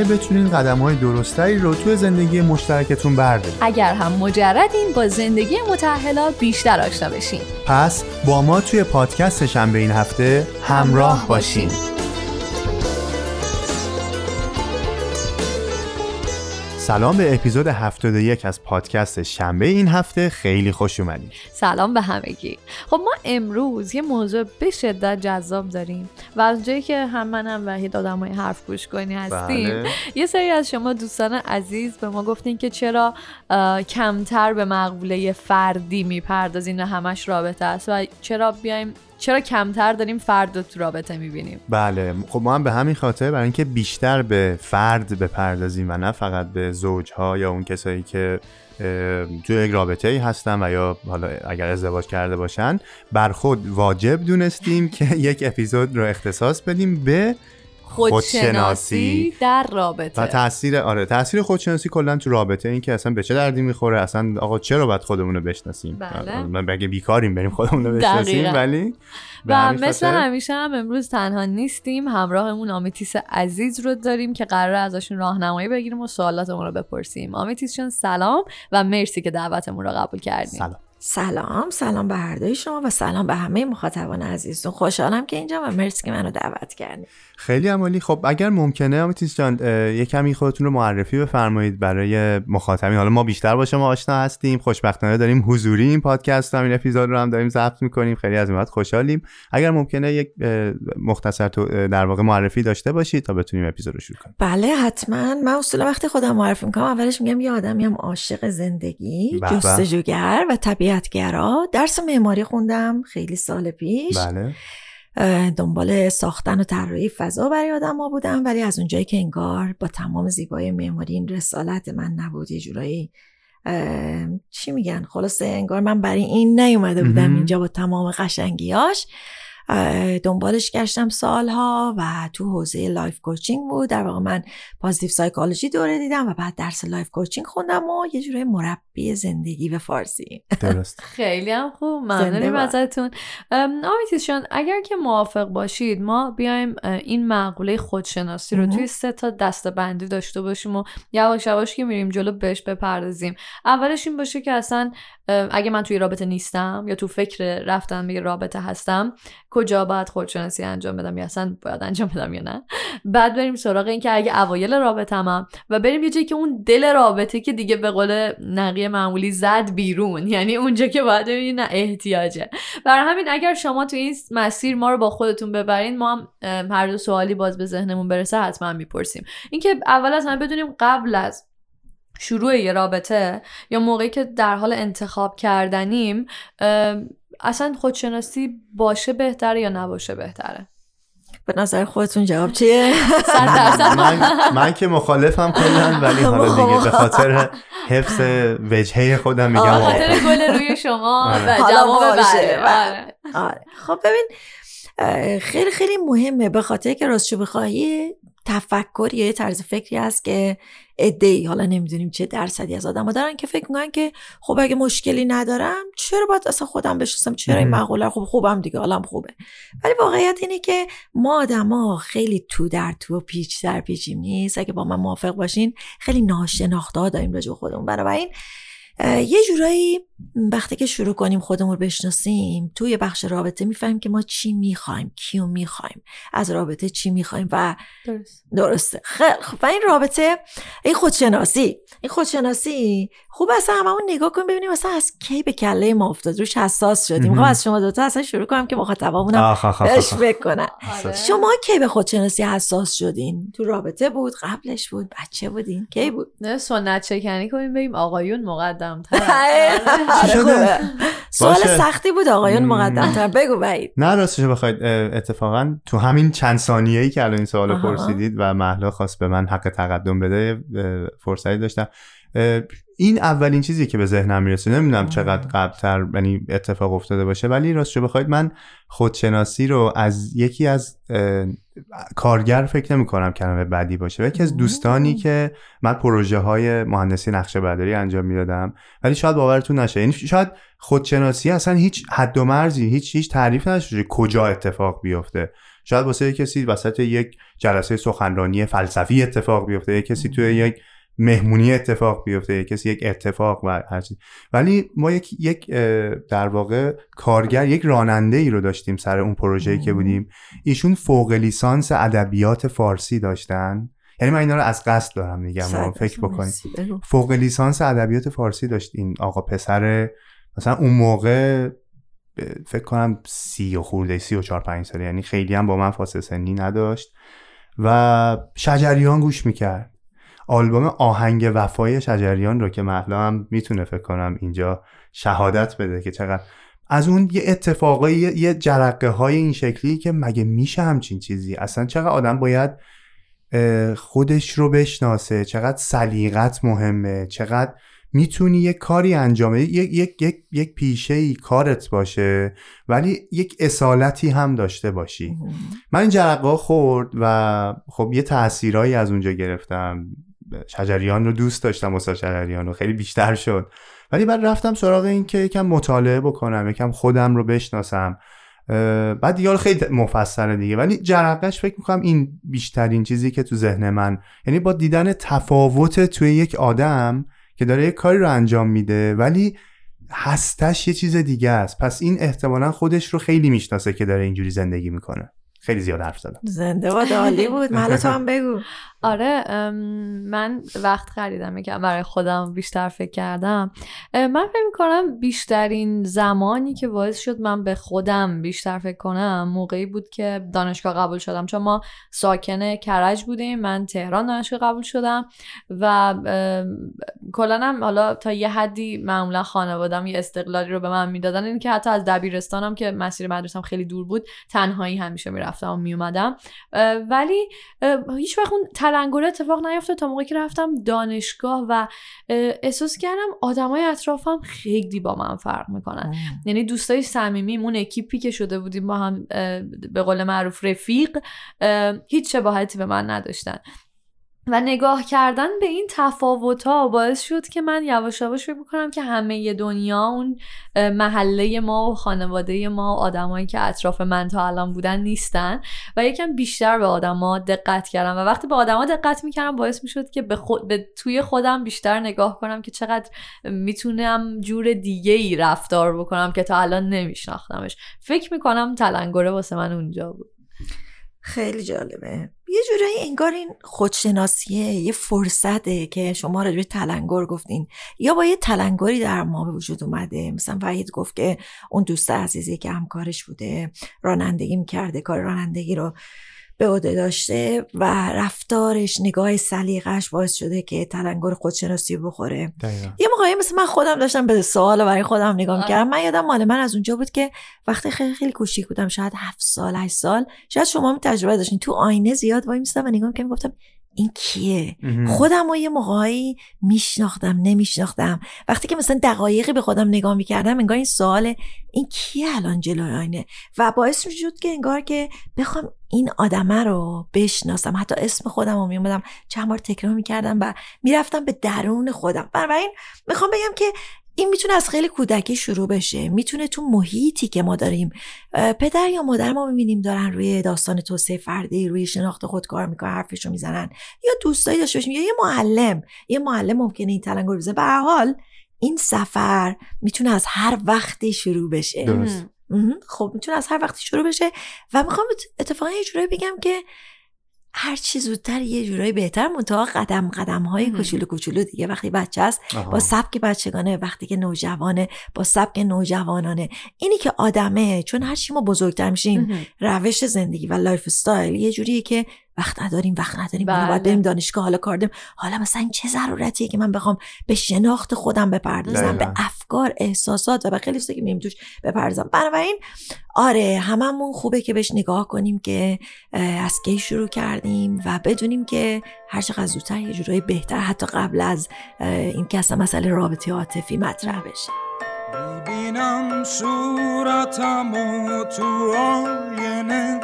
بتونین قدم های درستری رو توی زندگی مشترکتون بردارید اگر هم مجردین با زندگی متحلا بیشتر آشنا بشین. پس با ما توی پادکست شنبه این هفته همراه باشین. سلام به اپیزود 71 از پادکست شنبه این هفته. خیلی خوش اومدید. سلام به همگی. خب ما امروز یه موضوع به شدت جذاب داریم و از جایی که هم من هم وحید آدمای حرف گوش کنی هستیم بله. یه سری از شما دوستان عزیز به ما گفتین که چرا کمتر به مقوله فردی می‌پردازین و همش رابطه است و چرا بیایم چرا کمتر داریم فرد رو تو رابطه می‌بینیم؟ بله. خب ما هم به همین خاطر برای اینکه بیشتر به فرد بپردازیم و نه فقط به زوجها یا اون کسایی که توی یک رابطه ای هستن و یا حالا اگر ازدواج کرده باشن بر خود واجب دونستیم که یک اپیزود رو اختصاص بدیم به خودشناسی در رابطه. و تاثیر آره تاثیر خودشناسی کلا تو رابطه این که اصلا به چه دردی می‌خوره؟ اصلا آقا چرا باید خودمون رو بشناسیم؟ بله. من بگه بیکاریم بریم خودمون رو بشناسیم. ولی و مثل خاطر- همیشه هم امروز تنها نیستیم. همراهمون آمیتیس عزیز رو داریم که قرار ازشون راهنمایی بگیریم و سوالاتمون رو بپرسیم. آمیتیس جان سلام و مرسی که دعوتمون رو قبول کردیم. سلام. سلام سلام به هر دوی شما و سلام به همه مخاطبان عزیزتون. خوشحالم که اینجا و مرسی که منو دعوت کردید خیلی عمالی. خب اگر ممکنه آمیتیس جان یه کمی خودتون رو معرفی بفرمایید برای مخاطبین. حالا ما بیشتر با شما آشنا هستیم. خوشبختانه داریم حضوری این پادکست هم این اپیزود رو هم داریم ضبط می‌کنیم. خیلی از این خوشحالیم. اگر ممکنه یک مختصر تو در واقع معرفی داشته باشید تا بتونیم اپیزود رو شروع کنیم. بله حتما. من اصولا وقتی خودم معرفی می‌کنم. اولش میگم یه آدمی هم عاشق زندگی. جستجوگر و طبیعتگرا درس معماری خوندم خیلی سال پیش. بله. دنبال ساختن و طراحی فضا برای آدما بودم ولی از اونجایی که انگار با تمام زیبایی معماری این رسالت من نبود یه جورایی چی میگن؟ خلاصه انگار من برای این نیومده بودم. اینجا با تمام قشنگیاش. دنبالش گشتم سالها و تو حوزه life coaching بود. در واقع من positive psychology دوره دیدم و بعد درس life coaching خوندم و یه جورایی مربی زندگی به فارسی. درست. خیلی هم خوب. ممنونیم. ازتون. جان اگر که موافق باشید ما بیایم این مقوله خودشناسی رو. توی سه تا دسته بندی داشته باشیم و یواش یواش که میریم جلو بهش بپردازیم. اولش این باشه که اصلا اگه من توی رابطه نیستم یا تو فکر رفتن به رابطه هستم کجا باید خودشناسی انجام بدم؟ یا اصلا باید انجام بدم یا نه؟ بعد بریم سراغ این که اگه اوایل رابطمم و بریم یه جایی که اون دل رابطه که دیگه به قول نقی معمولی زد بیرون. یعنی اونجا که باید ببینید نه احتیاجه. برای همین اگر شما تو این مسیر ما رو با خودتون ببرین ما هم هر دو سوالی باز به ذهنمون برسه حتما می‌پرسیم. اینکه اول از همه بدونیم قبل از شروع یه رابطه یا موقعی که در حال انتخاب کردنیم اصلا خودشناسی باشه بهتره یا نباشه بهتره به نظر خودتون جواب چیه؟ من, من که مخالفم کلا ولی حالا دیگه به خاطر حفظ وجهه خودم میگم به. خاطر گل روی شما آره. و حالا جواب باشه. بله آره. خب ببین خیلی خیلی مهمه به خاطر که راستشو بخوای تفکر یا یه طرز فکری هست که ای حالا نمی‌دونیم چه درصدی از آدم دارن که فکر می‌کنن که خب اگه مشکلی ندارم چرا باید اصلا خودم بشناسم؟ چرا این. مقوله خب خوبم دیگه حالم خوبه. ولی واقعیت اینه که ما آدما خیلی تو در تو و پیچ در پیچیم. نیست؟ اگه با من موافق باشین خیلی ناشناخته ها داریم راجع خودمون. بنابراین یه جورایی وقتی که شروع کنیم خودمون رو بشناسیم توی بخش رابطه می‌فهمیم که ما چی می‌خوایم کیو می‌خوایم از رابطه چی می‌خوایم و درست درسته. خیلی خب و این رابطه این خودشناسی این خودشناسی خوب اصلا هممون نگاه کنیم ببینیم اصلا از کی به کله ما افتاد. روش حساس شدیم. می‌خوام از شما دوتا اصلا شروع کنم که آخ، بهش آخ. فکر کنن. آره. شما کی به خودشناسی حساس شدین؟ تو رابطه بود قبلش بود بچه بودین کی بود؟ نه سنت چکنی کنیم بریم آقایون مقدم مقدم تر چی شده؟ سوال باشه. سختی بود آقایون. مقدم تر بگو بعید نه راستش بخواید اتفاقا تو همین چند ثانیه ای که الان این سوال. پرسیدید و محلا خواست به من حق تقدم بده فرصتی داشتم این اولین چیزی که به ذهنم می‌رسه. نمی‌دونم چقدر قبلتر یعنی اتفاق افتاده باشه. ولی راستش بخواید من خودشناسی رو از یکی از کارگر فکر نمی کنم کلمه بعدی باشه. و یکی از دوستانی که من پروژه های مهندسی نقشه برداری انجام می‌دادم. ولی شاید باورتون نشه. یعنی شاید خودشناسی اصلا هیچ حد و مرزی هیچ هیچ تعریف نشه کجا اتفاق بیفته. شاید واسه کسی وسط یک جلسه سخنرانی فلسفی اتفاق بیفته. یک کسی توی یک مهمونی اتفاق بیفته یک کسی یک اتفاق و هر چیز ولی ما یک یک در واقع کارگر یک راننده ای رو داشتیم سر اون پروژه‌ای که بودیم. ایشون فوق لیسانس ادبیات فارسی داشتن. یعنی من اینا رو از قصد دارم میگم فکر بکنید. فوق لیسانس ادبیات فارسی داشت این آقا پسر مثلا اون موقع فکر کنم سی و خورده سی و چهار پنج ساله. یعنی خیلی هم با من فاصله سنی نداشت. و شجریان گوش می‌کرد. آلبوم آهنگ وفای شجریان رو که محلا هم می‌تونه فکر کنم اینجا شهادت بده که چقدر از اون یه اتفاقای یه, یه جرقه های این شکلی که مگه میشه همچین چیزی؟ اصلا چقدر آدم باید خودش رو بشناسه؟ چقدر سلیقت مهمه؟ چقدر می‌تونی یک کاری انجام بدی؟ یک یک یک یک پیشه ای کارت باشه ولی یک اصالتی هم داشته باشی. من این جرقه خورد و خب یه تاثیرایی از اونجا گرفتم. شجریان رو دوست داشتم استاد شجریان رو خیلی بیشتر شد. ولی بعد رفتم سراغ این که یکم مطالعه بکنم یکم خودم رو بشناسم. بعد دیگه خیلی مفصله دیگه. ولی جرقش فکر می‌کنم این بیشترین چیزی که تو ذهن من یعنی با دیدن تفاوت توی یک آدم که داره یک کاری رو انجام میده ولی هستش یه چیز دیگه است. پس این احتمالا خودش رو خیلی می‌شناسه که داره اینجوری زندگی می‌کنه. خیلی زیاد حرف زدم. زنده باد عالی بود. محل تو هم بگو. آره من وقت خریدم یکم برای خودم بیشتر فکر کردم. من فکر می‌کنم بیشترین زمانی که باعث شد من به خودم بیشتر فکر کنم موقعی بود که دانشگاه قبول شدم. چون ما ساکن کرج بودیم من تهران دانشگاه قبول شدم و ام، کلا هم حالا تا یه حدی معمولا خانوادم یه استقلالی رو به من می‌دادن. این که حتی از دبیرستانم که مسیر مدرسم خیلی دور بود تنهایی همیشه می‌رفتم. و میومدم. ولی هیچ وقت اون تلنگره اتفاق نیفتاد تا موقعی که رفتم دانشگاه و احساس کردم آدمای اطرافم خیلی با من فرق می‌کنن. یعنی دوستای صمیمی اون اکیپی که شده بودیم با هم به قول معروف رفیق هیچ شباهتی به من نداشتن. و نگاه کردن به این تفاوت ها باعث شد که من یواش یواش فکر کنم که همه دنیا اون محله ما و خانواده ما و آدمایی که اطراف من تا الان بودن نیستن و یکم بیشتر به آدما دقت کردم. و وقتی به آدما دقت می‌کردم باعث می‌شد که به, خود، به توی خودم بیشتر نگاه کنم که چقدر می‌تونم جور دیگه ای رفتار بکنم که تا الان نمیشناختمش. فکر می‌کنم تلنگره واسه من اونجا بود. خیلی جالبه. یه جورایی انگار این خودشناسیه یه فرصته که شما راجع به تلنگر گفتین. یا با یه تلنگری در ما به وجود اومده. مثلا وحید گفت که اون دوست عزیزی که همکارش بوده رانندگی می‌کرده کار رانندگی رو به عهده داشته و رفتارش نگاه سلیقش باعث شده که تلنگر خودشناسی رو بخوره دقیقا. یه موقعی مثل من خودم داشتم به سوال رو برای خودم نگاه. می‌کردم من یادم مال من از اونجا بود که وقتی خیلی خیلی کوچیک بودم شاید هفت سال هشت سال شاید شما هم تجربه داشتین تو آینه زیاد وای میستم و نگاه که می‌گفتم این کیه. خودم رو یه موقعی میشناختم نمیشناختم. وقتی که مثلا دقایقی به خودم نگاه می‌کردم انگار این سوال این کیه الان جلوی آینه؟ و باعث می‌شد که انگار که بخوام این آدمه رو بشناسم. حتی اسم خودم رو میومدم چند بار تکرار می‌کردم و می‌رفتم به درون خودم. بنابراین می‌خوام بگم که این می‌تونه از خیلی کودکی شروع بشه. می‌تونه تو محیطی که ما داریم پدر یا مادر ما می‌بینیم دارن روی داستان توسعه فردی روی شناخت خود کار می‌کنن حرفشو می‌زنن. یا دوستایی داشته باشیم یا یه معلم. یه معلم ممکنه این تلنگر بزنه. به حال این سفر می‌تونه از هر وقتی شروع بشه. درست. خب می‌تونه از هر وقتی شروع بشه. و می‌خوام اتفاقا یه جورایی بگم که هر چی زودتر یه جورایی بهتر منتها قدم قدم های. کوچولو کوچولو دیگه وقتی بچه است. با سبک بچگانه وقتی که نوجوانه با سبک نوجوانانه اینی که آدمه چون هر چی ما بزرگتر میشیم. روش زندگی و lifestyle یه جوریه که وقت نداریم وقت نداریم. بله. حالا باید بریم دانشگاه حالا کار داریم. حالا مثلا این چه ضرورتیه که من بخوام به شناخت خودم بپردازم به. افکار احساسات و به خیلی چیزا که میریم توش بپردازم. بنابراین آره هممون خوبه که بهش نگاه کنیم که از کی شروع کردیم و بدونیم که هر چقدر زودتر یه جورایی بهتر حتی قبل از اه، این که اصلا مسئله رابطه عاطفی مطرح بشه. می‌بینم صورتم و تو آینه.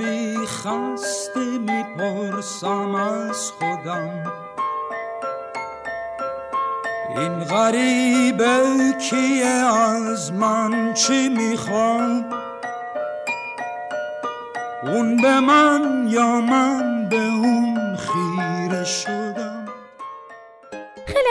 لبی خسته می‌پرسم از خودم. این غریبه کیه؟ از من چی می‌خواد اون به من یا من به اون خیره خیلی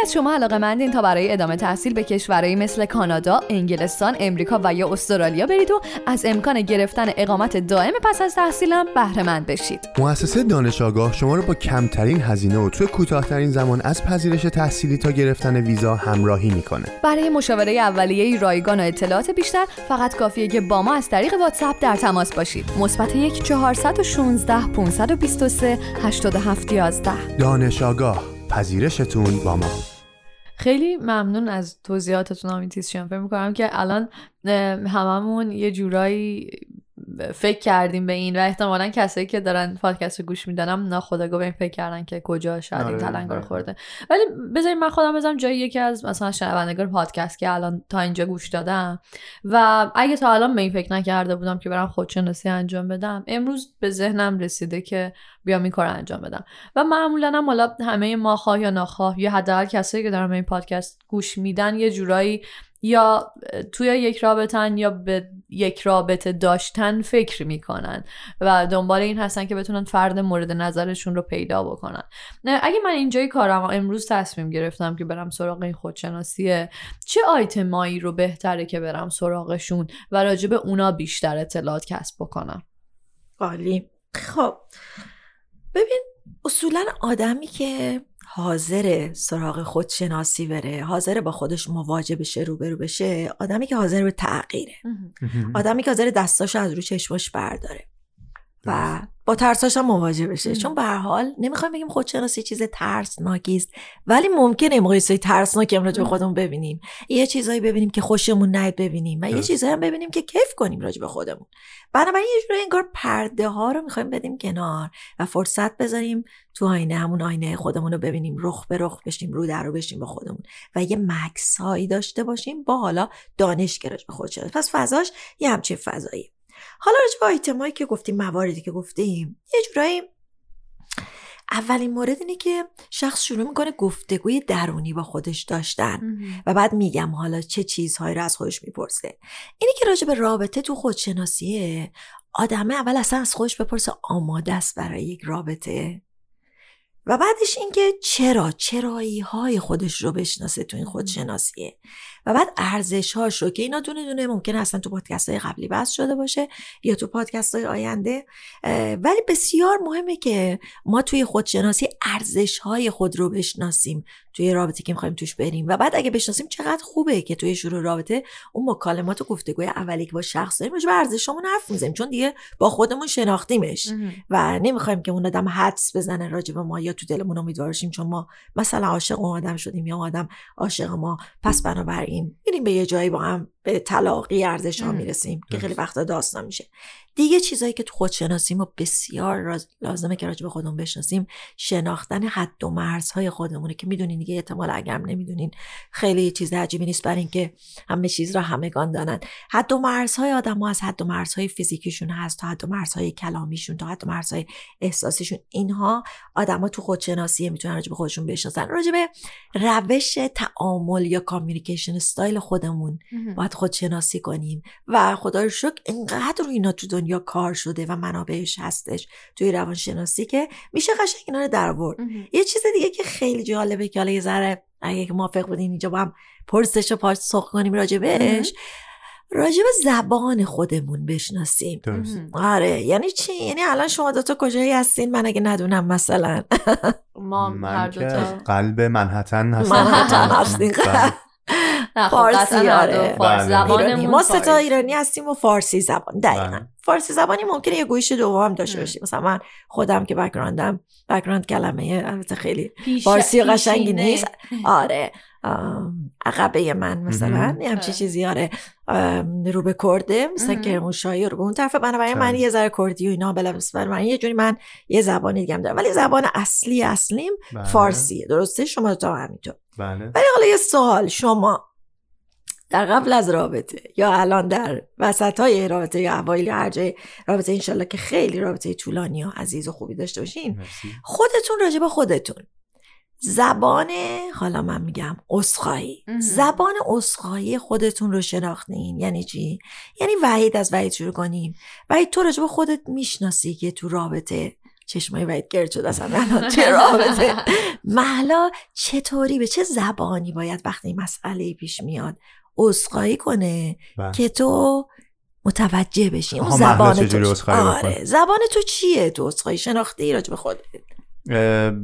از شما علاقه مندین تا برای ادامه تحصیل به کشورهایی مثل کانادا، انگلستان، امریکا و یا استرالیا برید و از امکان گرفتن اقامت دائم پس از تحصیلم بهره مند بشید. مؤسسه دانش آگاه شما رو با کمترین هزینه و توی کوتاهترین زمان از پذیرش تحصیلی تا گرفتن ویزا همراهی می‌کنه برای مشاوره اولیه رایگان و اطلاعات بیشتر فقط کافیه که با ما از طریق واتساپ در تماس باشید. مثبت 1 416 523 87 11 دانش آگاه پذیرشتون با ما. خیلی ممنون از توضیحاتتون آمیتیز شم فکر می‌کنم که الان هممون یه جورایی فکر کردیم به این و احتمالا کسایی که دارن پادکست رو گوش میدنم ناخداگاه به این فکر کردن که کجا شاید این آره، تلنگر آره. خورده. ولی بذارید من خودم بزنم جای یکی از مثلا شنوندگان پادکست که الان تا اینجا گوش دادم. و اگه تا الان به این فکر نکرده بودم که برم خودشناسی انجام بدم امروز به ذهنم رسیده که بیام این کار رو انجام بدم. و معمولا هم حالا همه ما خواه یا ناخواه یا حداقل کسایی که دارن به این پادکست گوش میدن یه جورایی یا توی یک رابطن یا به یک رابطه داشتن فکر می‌کنن و دنبال این هستن که بتونن فرد مورد نظرشون رو پیدا بکنن. اگه من اینجای کارم امروز تصمیم گرفتم که برم سراغ این خودشناسیه چه آیتمایی رو بهتره که برم سراغشون و راجع به اونا بیشتر اطلاعات کسب بکنم؟ عالی. خب ببین اصولا آدمی که حاضر سراغ خودشناسی بره حاضر با خودش مواجه بشه روبرو بشه آدمی که حاضر به تغییره. آدمی که حاضر دستاش از رو چشماش برداره. و با ترساش هم مواجه بشه. چون به هر حال نمی‌خوایم بگیم خودشناسی چیز ترسناکی است. ولی ممکنه یه موقعی چیزای ترسناکی هم راجع به خودمون ببینیم. یه چیزایی ببینیم که خوشمون نیاد ببینیم و یه. چیزایی هم ببینیم که کیف کنیم راجع به خودمون. بنابراین یه جوری انگار پرده ها رو می‌خوایم بدیم کنار و فرصت بذاریم تو آینه همون آینه خودمون رو ببینیم رخ به رخ بشیم رو در رو بشیم به خودمون و یه مکس هایی داشته باشیم با حالا دانشگرش به خودشناسی پس فضاش یه همچین فضایی حالا راجع به آیتمایی که گفتیم مواردی که گفتیم یه جورایی اولین مورد اینه که شخص شروع می‌کنه گفتگوی درونی با خودش داشتن و بعد میگم حالا چه چیزهایی رو از خودش می‌پرسه. اینی که راجع به رابطه تو خودشناسیه آدمه اول اصلا از خودش بپرسه آماده است برای یک رابطه؟ و بعدش اینکه چرا؟ چرایی های خودش رو بشناسه تو این خودشناسیه. و بعد ارزش هاش رو که اینا دونه دونه ممکنه اصلا تو پادکست های قبلی بحث شده باشه یا تو پادکست های آینده ولی بسیار مهمه که ما توی خودشناسی ارزش های خود رو بشناسیم. توی رابطه که می‌خوایم توش بریم. و بعد اگه بشناسیم چقدر خوبه که توی شروع رابطه اون مکالمات و گفتگوی اولی که با شخص داریم راجع به ارزشامون حرف می‌زنیم. چون دیگه با خودمون شناختیمش. و نمی‌خوایم که اون آدم حدس بزنه راجع به ما یا تو دلمون امیدوار شیم چون ما مثلا عاشق اون آدم شدیم یا اون آدم عاشق ما. پس بنابراین میریم به یه جایی با هم به تلاقی ارزش ها. می‌رسیم که خیلی. وقتا داستان میشه دیگه چیزایی که تو خودشناسی ما بسیار لازمه که راجع به خودمون بشناسیم شناختن حد و مرزهای خودمونه که می‌دونین دیگه احتمال اگرم نمی‌دونین خیلی چیز عجیبی نیست برای اینکه همه چیز را همگان دانن حد و مرزهای آدم از حد و مرزهای فیزیکیشون هست تا حد و مرزهای کلامیشون تا حد و مرزهای احساسیشون اینها آدما تو خودشناسی می‌تونن راجع به خودشون بشناسن راجع به روش تعامل یا کامیونیکیشن استایل خودمون باید خودشناسی کنیم. و خدا رو شکر اینقدر رو اینا تو دنیا کار شده و منابعش هستش توی روانشناسی که میشه قشنگ اینا رو در آورد. یه چیز دیگه که خیلی جالبه که حالا یه ذره اگه که موافق بودین اینجا با هم پرسش و پاسخ کنیم راجع به زبان خودمون بشناسیم. درست. آره یعنی چی؟ یعنی الان شما دوتا کجایی هستین؟ من اگه ندونم مثلا. ما هر من قلب منحتن هستم. منحتن هستین. نه، خب، فارسی، آره. فارسی بله. زبانمون ما سه تا فارسی. ایرانی هستیم و فارسی زبان دقیقا. بله. فارسی زبانی ممکنه یه گویش دوم داشته باشی مثلا من خودم که بکراندم بکراند کلمه البته خیلی فارسی قشنگی نیست. آره. عقبه من مثلا همچین آره. چیزی آره. رو به کرده مثلا کرمانشاهی رو به اون طرف. بنابراین من. یه ذره کردی و اینا بلد من یه جوری من یه زبانی دیگه هم دارم. ولی زبان اصلی اصلیم بله. فارسیه. درسته؟ شما تا همینطور. بله. ولی حالا یه سوال. شما در قبل از رابطه یا الان در وسط های رابطه یا اوایل یا هر جای رابطه انشالله که خیلی رابطه طولانی و عزیز و خوبی داشته باشین. خودتون راجع به خودتون. زبان حالا من میگم اسخایی. زبان اسخایی خودتون رو شناختین. یعنی چی؟ یعنی وحید از وحید شروع کنیم. وحید تو راجع به خودت می‌شناسی که تو رابطه چشمای وحید گرد شد اصلا الان توی رابطه؟ محلا چطوری؟ به چه زبانی باید وقتی مسئله پیش میاد اسخایی کنه بله. که تو متوجه بشی اون زبان تو آره؟ زبان تو چیه تو اسخایی شناختی راجع به خودت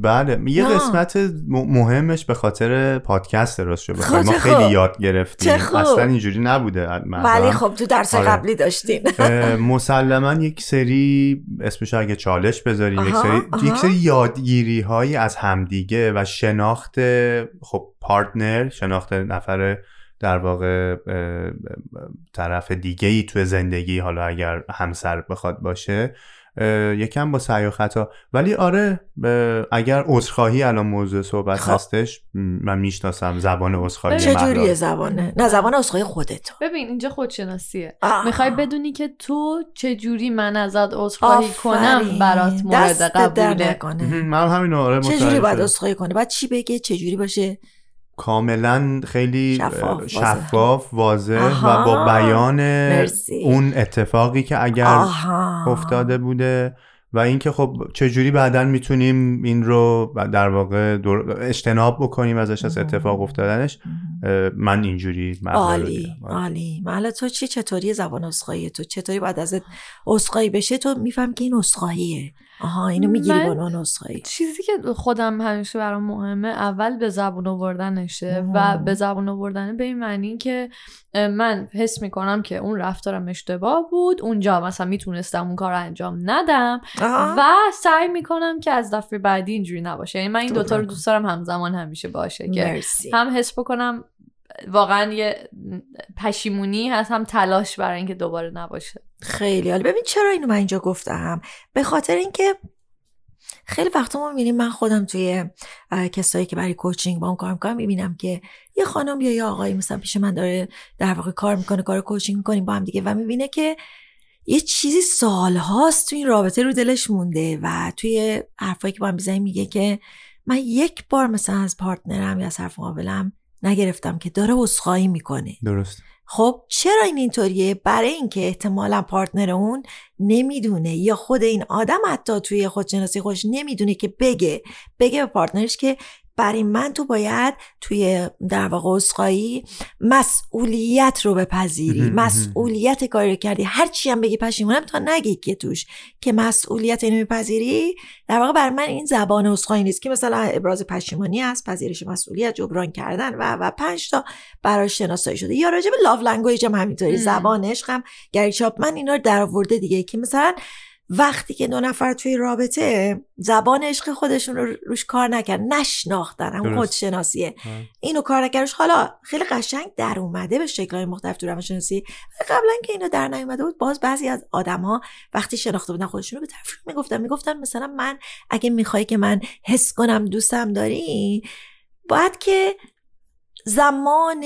بله یه نه. قسمت مهمش به خاطر پادکست راست شد خب، ما خیلی خوب. یاد گرفتیم. اصلا اینجوری نبوده ولی خب تو درس آره. قبلی داشتین مسلما یک سری اسمش اگه چالش بذاریم یک سری آها. یک سری یادگیری هایی از همدیگه و شناخت خب پارتنر شناخت نفر در واقع طرف دیگه ای توی زندگی حالا اگر همسر بخواد باشه یکم با سعی و خطا ولی آره اگر عذرخواهی الان موضوع صحبت خب. هستش من می‌شناسم زبان عذرخواهی چه. چجوریه زبانه نه زبان اسخای خودتو ببین اینجا خودشناسیه. می‌خوای بدونی که تو چجوری من ازت عذرخواهی کنم. برات مورد قبوله. من همین آره چجوری متوجه باید. اسخای کنه باید چی بگه چجوری باشه کاملا خیلی شفاف، واضح. شفاف واضح آها. و با بیان مرسی. اون اتفاقی که اگر آها افتاده بوده و اینکه خب چجوری بعدا می‌تونیم این رو در واقع اجتناب بکنیم ازش از اتفاق افتادنش من اینجوری عالی. آره. عالی محلا تو چی چطوری زبان اسخایی تو چطوری باید ازت اسخایی بشه تو میفهم که این اسخاییه آها اینو می‌گیری به عنوان اسخایی چیزی که خودم همیشه برام مهمه اول به زبون آوردنشه و. به زبون آوردن به این معنی که من حس می‌کنم که اون رفتارم اشتباه بود اونجا مثلا می‌تونستم اون کار رو انجام ندم آها. و سعی می‌کنم که از دفعه بعدی اینجوری نباشه یعنی من این دوتا رو. دوست دارم همزمان همیشه باشه که مرسی هم حس بکنم واقعا یه پشیمونی هست هم تلاش برای اینکه دوباره نباشه. خیلی حالا ببین چرا اینو من اینجا گفتم؟ به خاطر اینکه خیلی وقتا ما می‌بینیم من خودم توی کسایی که برای کوچینگ با هم کار می‌کنم می‌بینم که یه خانم یا یه آقایی مثلا پیش من داره در واقع کار می‌کنه کار کوچینگ می‌کنیم با هم دیگه و می‌بینه که یه چیزی سالهاست تو این رابطه رو دلش مونده و توی حرفایی که با هم می‌زنیم میگه که من یک بار مثلا از پارتنرم یا از طرف مقابلم نگرفتم که داره عذرخواهی می‌کنه. درست. خب چرا این اینطوریه؟ برای اینکه احتمالا پارتنر اون نمی‌دونه یا خود این آدم حتی توی خودشناسی خودش نمی‌دونه که بگه بگه به پارتنرش که برای من تو باید توی در واقع اسخایی مسئولیت رو بپذیری. مسئولیت کاری رو کردی. هر چی هم بگی پشیمونم تا نگی که توش که مسئولیت اینو میپذیری. در واقع برای من این زبان اسخایی نیست که مثلا ابراز پشیمانی است پذیرش مسئولیت جبران کردن و و پنج تا براش شناسایی شده. یا راجع به لاو لنگویج هم همینطوری. زبان عشق هم گری چاپمن اینا رو در آورده دیگه که مثلا وقتی که دو نفر توی رابطه زبان عشق خودشون رو روش کار نکرد نشناختن درست. خودشناسیه. اینو کار نکردش حالا خیلی قشنگ در اومده به شکلهای مختلف تو روانشناسی قبلا که اینو در نیومده بود باز بعضی از آدما وقتی شناخته بودن خودشون رو به طرف می‌گفتن می‌گفتن مثلا من اگه می‌خوای که من حس کنم دوستم داری باید که زمان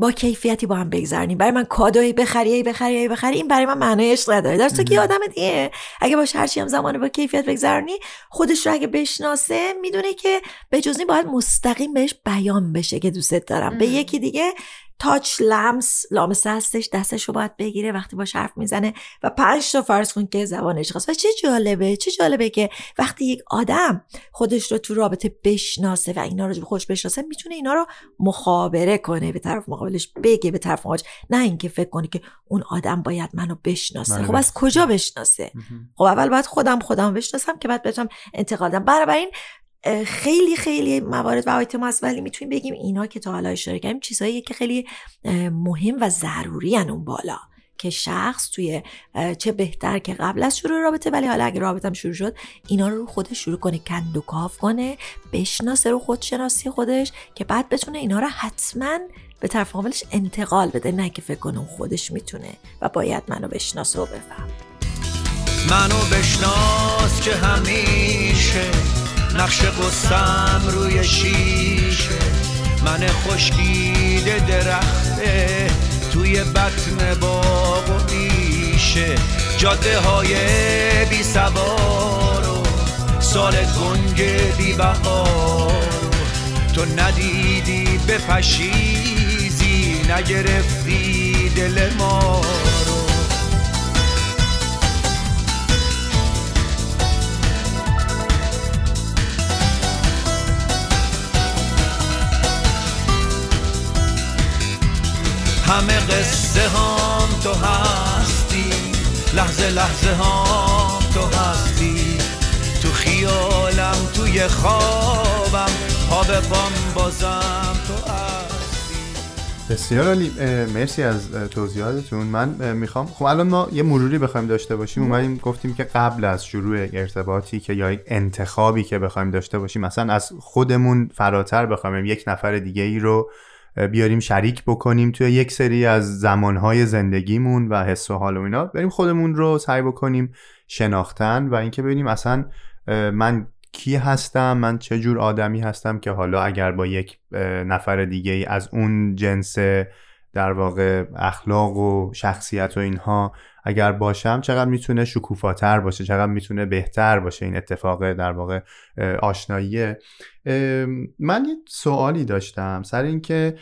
با کیفیتی با هم بگذرنیم برای من کادوی بخری ای بخری ای بخری. این برای من معنای عشق نداره. در که آدم دیگه اگه باش هرچی هم زمان با کیفیت بگذرونی خودش رو اگه بشناسه می‌دونه که به جز این باید مستقیم بهش بیان بشه که دوستت دارم. به. یکی دیگه تاچ لمس لامسه هستش دستش رو باید بگیره وقتی باش حرف می‌زنه و پنج تا فرض کن که زبانش هست و چه جالبه چه جالبه که وقتی یک آدم خودش رو تو رابطه بشناسه و اینا رو خوش بشناسه می‌تونه اینا رو مخابره کنه به طرف مقابلش بگه به طرف مقابلش. نه اینکه فکر کنه که اون آدم باید منو بشناسه. منو خب از. کجا بشناسه. خب اول باید خودم خودم بشناسم که بعد بتونم انتقال بدم. بنابراین خیلی خیلی موارد و آیتم هست ولی می‌تونیم بگیم اینا که تا حالا اشاره کردیم چیزهایی که خیلی مهم و ضروری اون بالا. که شخص توی چه بهتر که قبل از شروع رابطه ولی حالا اگه رابطه شروع شد اینا رو خودش شروع کنه کند و کاف کنه بشناسه رو خودشناسی خودش که بعد بتونه اینا رو حتما به طرف مقابلش انتقال بده نه که فکر کنه خودش می‌تونه و باید منو بشناسه و بفهم منو بشناس که همیشه. نقش قصم روی شیشه. من خشکیده درخته توی بطن باغ و میشه جاده های بی سوار و سال گنگ بی بهار تو ندیدی بپشیزی نگرفتی دل ما رو. همه قصه هام تو هستی. لحظه لحظه هام تو هستی. تو خیالم توی خوابم پا به پام بازم تو هستی. بسیار عالی. مرسی از توضیحاتتون. من می‌خوام خب الان ما یه مروری بخوایم داشته باشیم. اومدیم گفتیم که قبل از شروع ارتباطی که یا یک انتخابی که بخوایم داشته باشیم مثلا از خودمون فراتر بخوایم یک نفر دیگه ای رو بیاریم شریک بکنیم توی یک سری از زمانهای زندگیمون و حس و حال و اینا. بریم خودمون رو سعی بکنیم شناختن و اینکه ببینیم اصلا من کی هستم من چه جور آدمی هستم که حالا اگر با یک نفر دیگه ای از اون جنس در واقع اخلاق و شخصیت و اینها اگر باشم چقدر می‌تونه شکوفاتر باشه چقدر می‌تونه بهتر باشه این اتفاق در واقع آشناییه. من یه سوالی داشتم سر اینکه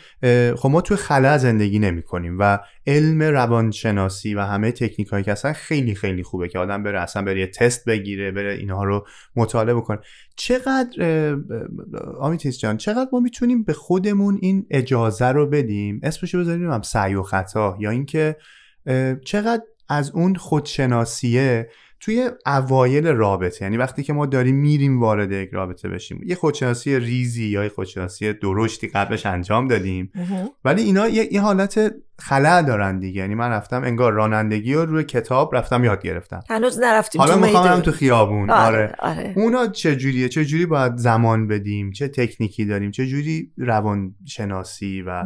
خب ما توی خلا زندگی نمی کنیم و علم روانشناسی و همه تکنیک هایی که اصلا خیلی خیلی خوبه که آدم بره اصلا بره یه تست بگیره بره اینها رو مطالعه بکنه. چقدر آمیتیس جان چقدر ما می‌تونیم به خودمون این اجازه رو بدیم؟ اسمشو بذاریم هم سعی و خطا یا اینکه چقدر از اون خودشناسیه توی اوایل رابطه یعنی وقتی که ما داریم میریم وارد یک رابطه بشیم یه خودشناسی ریزی یا یه خودشناسی درشتی قبلش انجام دادیم. ولی اینا یه, یه حالت خلع دارن دیگه. یعنی من رفتم انگار رانندگی رو روی کتاب رفتم یاد گرفتم. هنوز نرفتیم حالا می‌خوام تو خیابون. آره, آره. آره. اونا چه جوریه؟ چه جوری باید زمان بدیم؟ چه تکنیکی داریم؟ چه جوری روانشناسی و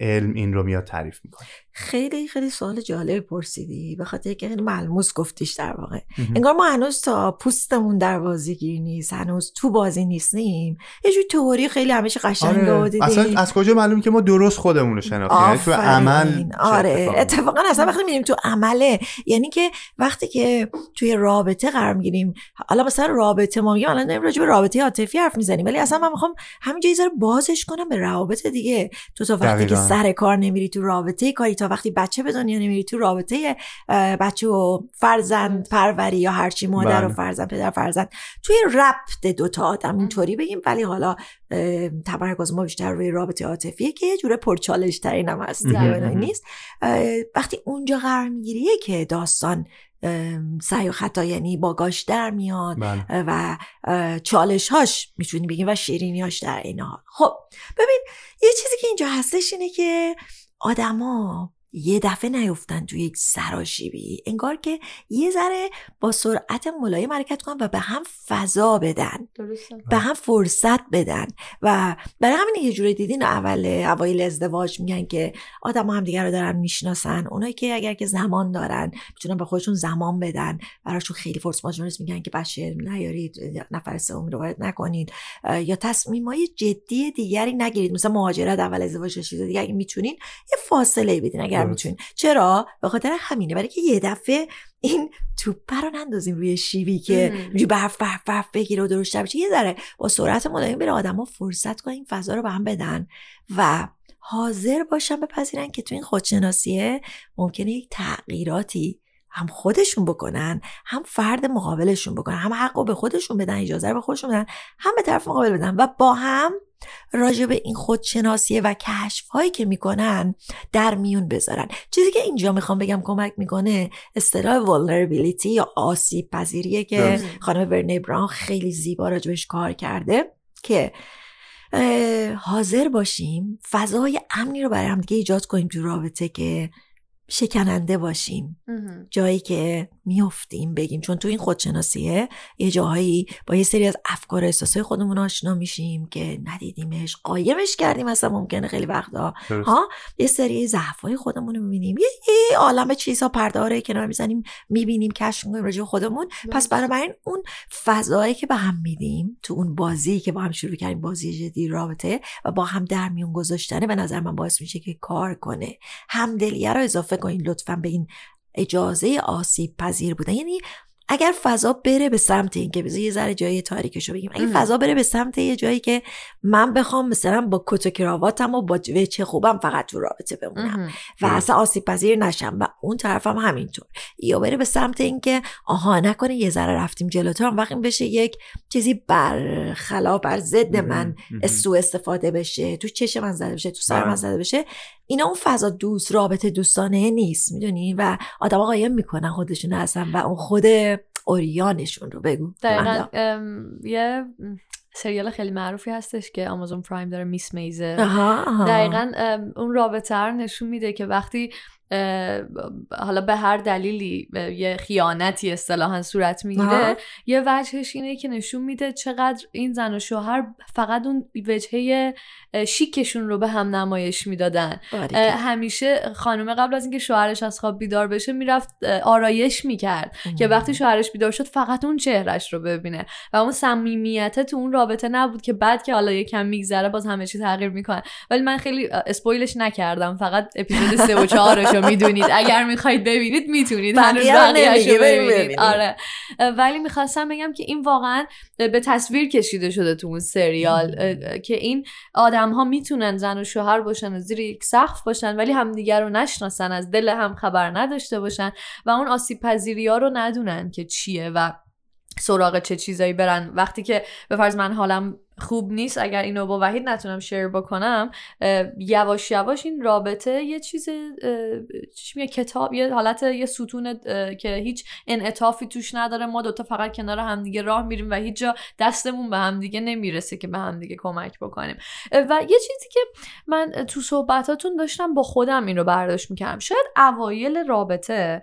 علم این رو میاد تعریف می‌کنه خیلی خیلی سوال جالب پرسیدی. به خاطر که خیلی ملموس گفتیش در واقع انگار ما هنوز تا پوستمون در بازی گیر نیست هنوز تو بازی نیستیم. یه جور تئوری خیلی همیشه قشنگ دیدی اصلا از کجا معلوم که ما درست خودمون رو شناختیم؟ یعنی تو. عمل آره. اتفاقا اصلا وقتی میریم تو عمله یعنی که وقتی که توی رابطه قرار می‌گیریم حالا مثلا رابطه ما میگیم الان راجع به رابطه عاطفی حرف می‌زنیم ولی اصلا من می‌خوام همینجا یه ذره بازش کنم به روابط دیگه. تو تا وقتی که دقیقاً. سر کار نمیری تو رابطه کاری تا وقتی بچه به دنیا نمیری تو رابطه بچه و فرزند پروری یا هرچی مادر و بله. فرزند پدر فرزند توی ربط دوتا آدم اینطوری بگیم ولی حالا تمرکز ما بیشتر روی رابطه عاطفیه که یه جوره پرچالش ترین هم هست. و نیست وقتی اونجا قرار میگیریه که داستان سعی و خطا یعنی باگاش در میاد بله. و چالش هاش می‌تونی بگیم و شیرینیاش در این حال خب ببین یه چیزی که اینجا هستش اینه که آدما یه دفعه نیفتن توی یک سراشیبی انگار که یه ذره با سرعت ملایم حرکت کنن و به هم فضا بدن. درسته. به هم فرصت بدن. و برای همین یه جوری دیدین اول اوایل ازدواج میگن که آدم هم دیگر رو دارن می‌شناسن. اونایی که اگر که زمان دارن می‌تونن به خودشون زمان بدن. براشون خیلی فورس ماجورس میگن که بچه نیارید نفر سومی رو وارد نکنید. یا تصمیم های جدی دیگری نگیرید. مثلا مهاجرت اول ازدواج چیز دیگه. اگه می‌تونین یه فاصله بدین. اگر درست. می‌تونین چرا به خاطر همینه برای که یه دفعه این توپه رو نندازیم روی شیبی که. اینجوری برف برف برف بگیره و درشتر بشه یه ذره با سرعت ملایم بره آدما فرصت کنن این فضا رو به هم بدن و حاضر باشن بپذیرن که تو این خودشناسیه ممکنه یک تغییراتی هم خودشون بکنن هم فرد مقابلشون بکنن هم حق رو به خودشون بدن اجازه رو به خودشون بدن هم به طرف مقابل بدن و با هم راجع به این خودشناسیه و کشف هایی که می‌کنن در میون بذارن چیزی که اینجا می‌خوام بگم کمک می‌کنه اصطلاح vulnerability یا آسیب پذیریه که. خانم برنی براون خیلی زیبا راجبش کار کرده که حاضر باشیم فضای امنی رو برای هم دیگه ایجاد کنیم تو رابطه که شکننده باشیم. جایی که میفتیم بگیم. چون تو این خودشناسیه یه جاهایی با یه سری از افکار و احساسای خودمون آشنا میشیم که ندیدیمش قایمش کردیم اصلا ممکنه خیلی وقتا. ها؟ یه سری ضعفای خودمون رو می‌بینیم. یه, عالم چیزها پرداره کنار می‌زنیم می‌بینیم کشف می‌کنیم راجع خودمون. پس بنابراین اون فضایی که به هم میدیم تو اون بازی که با هم شروع کردیم بازی جدی رابطه و با هم در میون گذاشتنه به نظر من باعث میشه که کار کنه. همدلیه رو اضافه کنین لطفا به این اجازه آسیب پذیر بودن یعنی اگر فضا بره به سمت این که بذار یه ذره جای تاریکشو بگیم اگه ام. فضا بره به سمت یه جایی که من بخوام مثلا با کت و کراواتم و با وچه خوبم فقط تو رابطه بمونم. و اصلا آسیب پذیر نشم و اون طرفم همینطور یا بره به سمت اینکه آها نکنه یه ذره رفتیم جلوتر اون وقت این بشه یک چیزی برخلاف بر ضد من. سوء استفاده بشه تو چش من زده بشه تو سر بله. من زده بشه اینا اون فضا دوست رابطه دوستانه نیست می‌دونی؟ و آدم قایم می‌کنن خودشون هستن و اون خود اوریانشون رو بگو. دقیقا یه سریال خیلی معروفی هستش که آمازون پرایم داره میس میزه. دقیقا اون رابطه رو نشون میده که وقتی حالا به هر دلیلی یه خیانتی اصطلاحا صورت می‌گیره. یه وجهش اینه که نشون میده چقدر این زن و شوهر فقط اون وجهه شیکشون رو به هم نمایش می‌دادن. همیشه خانم قبل از اینکه شوهرش از خواب بیدار بشه می‌رفت آرایش می‌کرد که وقتی شوهرش بیدار شد فقط اون چهرش رو ببینه و اون صمیمیت تو اون رابطه نبود که بعد که حالا یکم میگذره باز همه چی تغییر می‌کنه. ولی من خیلی اسپویلش نکردم فقط اپیزود سه و چهارش رو می‌دونید. اگر می‌خواید ببینید می‌تونید. هنوز بقیه رو بقیه‌اش رو نمیگی، بریم ببینید. آره. ولی می‌خواستم بگم که این واقعا به تصویر کشیده شده تو اون سریال. که این آدم ها می‌تونن زن و شوهر باشن و زیر یک سقف باشن ولی همدیگر رو نشناسن از دل هم خبر نداشته باشن و اون آسیب پذیری ها رو ندونن که چیه و سراغ چه چیزایی برن. وقتی که به فرض من حالم خوب نیست اگر اینو با وحید نتونم شیر بکنم یواش یواش این رابطه یه چیز چی میگه کتاب یه حالت یه ستون که هیچ انعطافی توش نداره. ما دوتا فقط کنار همدیگه راه میریم و هیچ جا دستمون به همدیگه نمی‌رسه که به همدیگه کمک بکنیم. و یه چیزی که من تو صحبتاتون داشتم با خودم این رو برداشت می‌کردم. شاید اوایل رابطه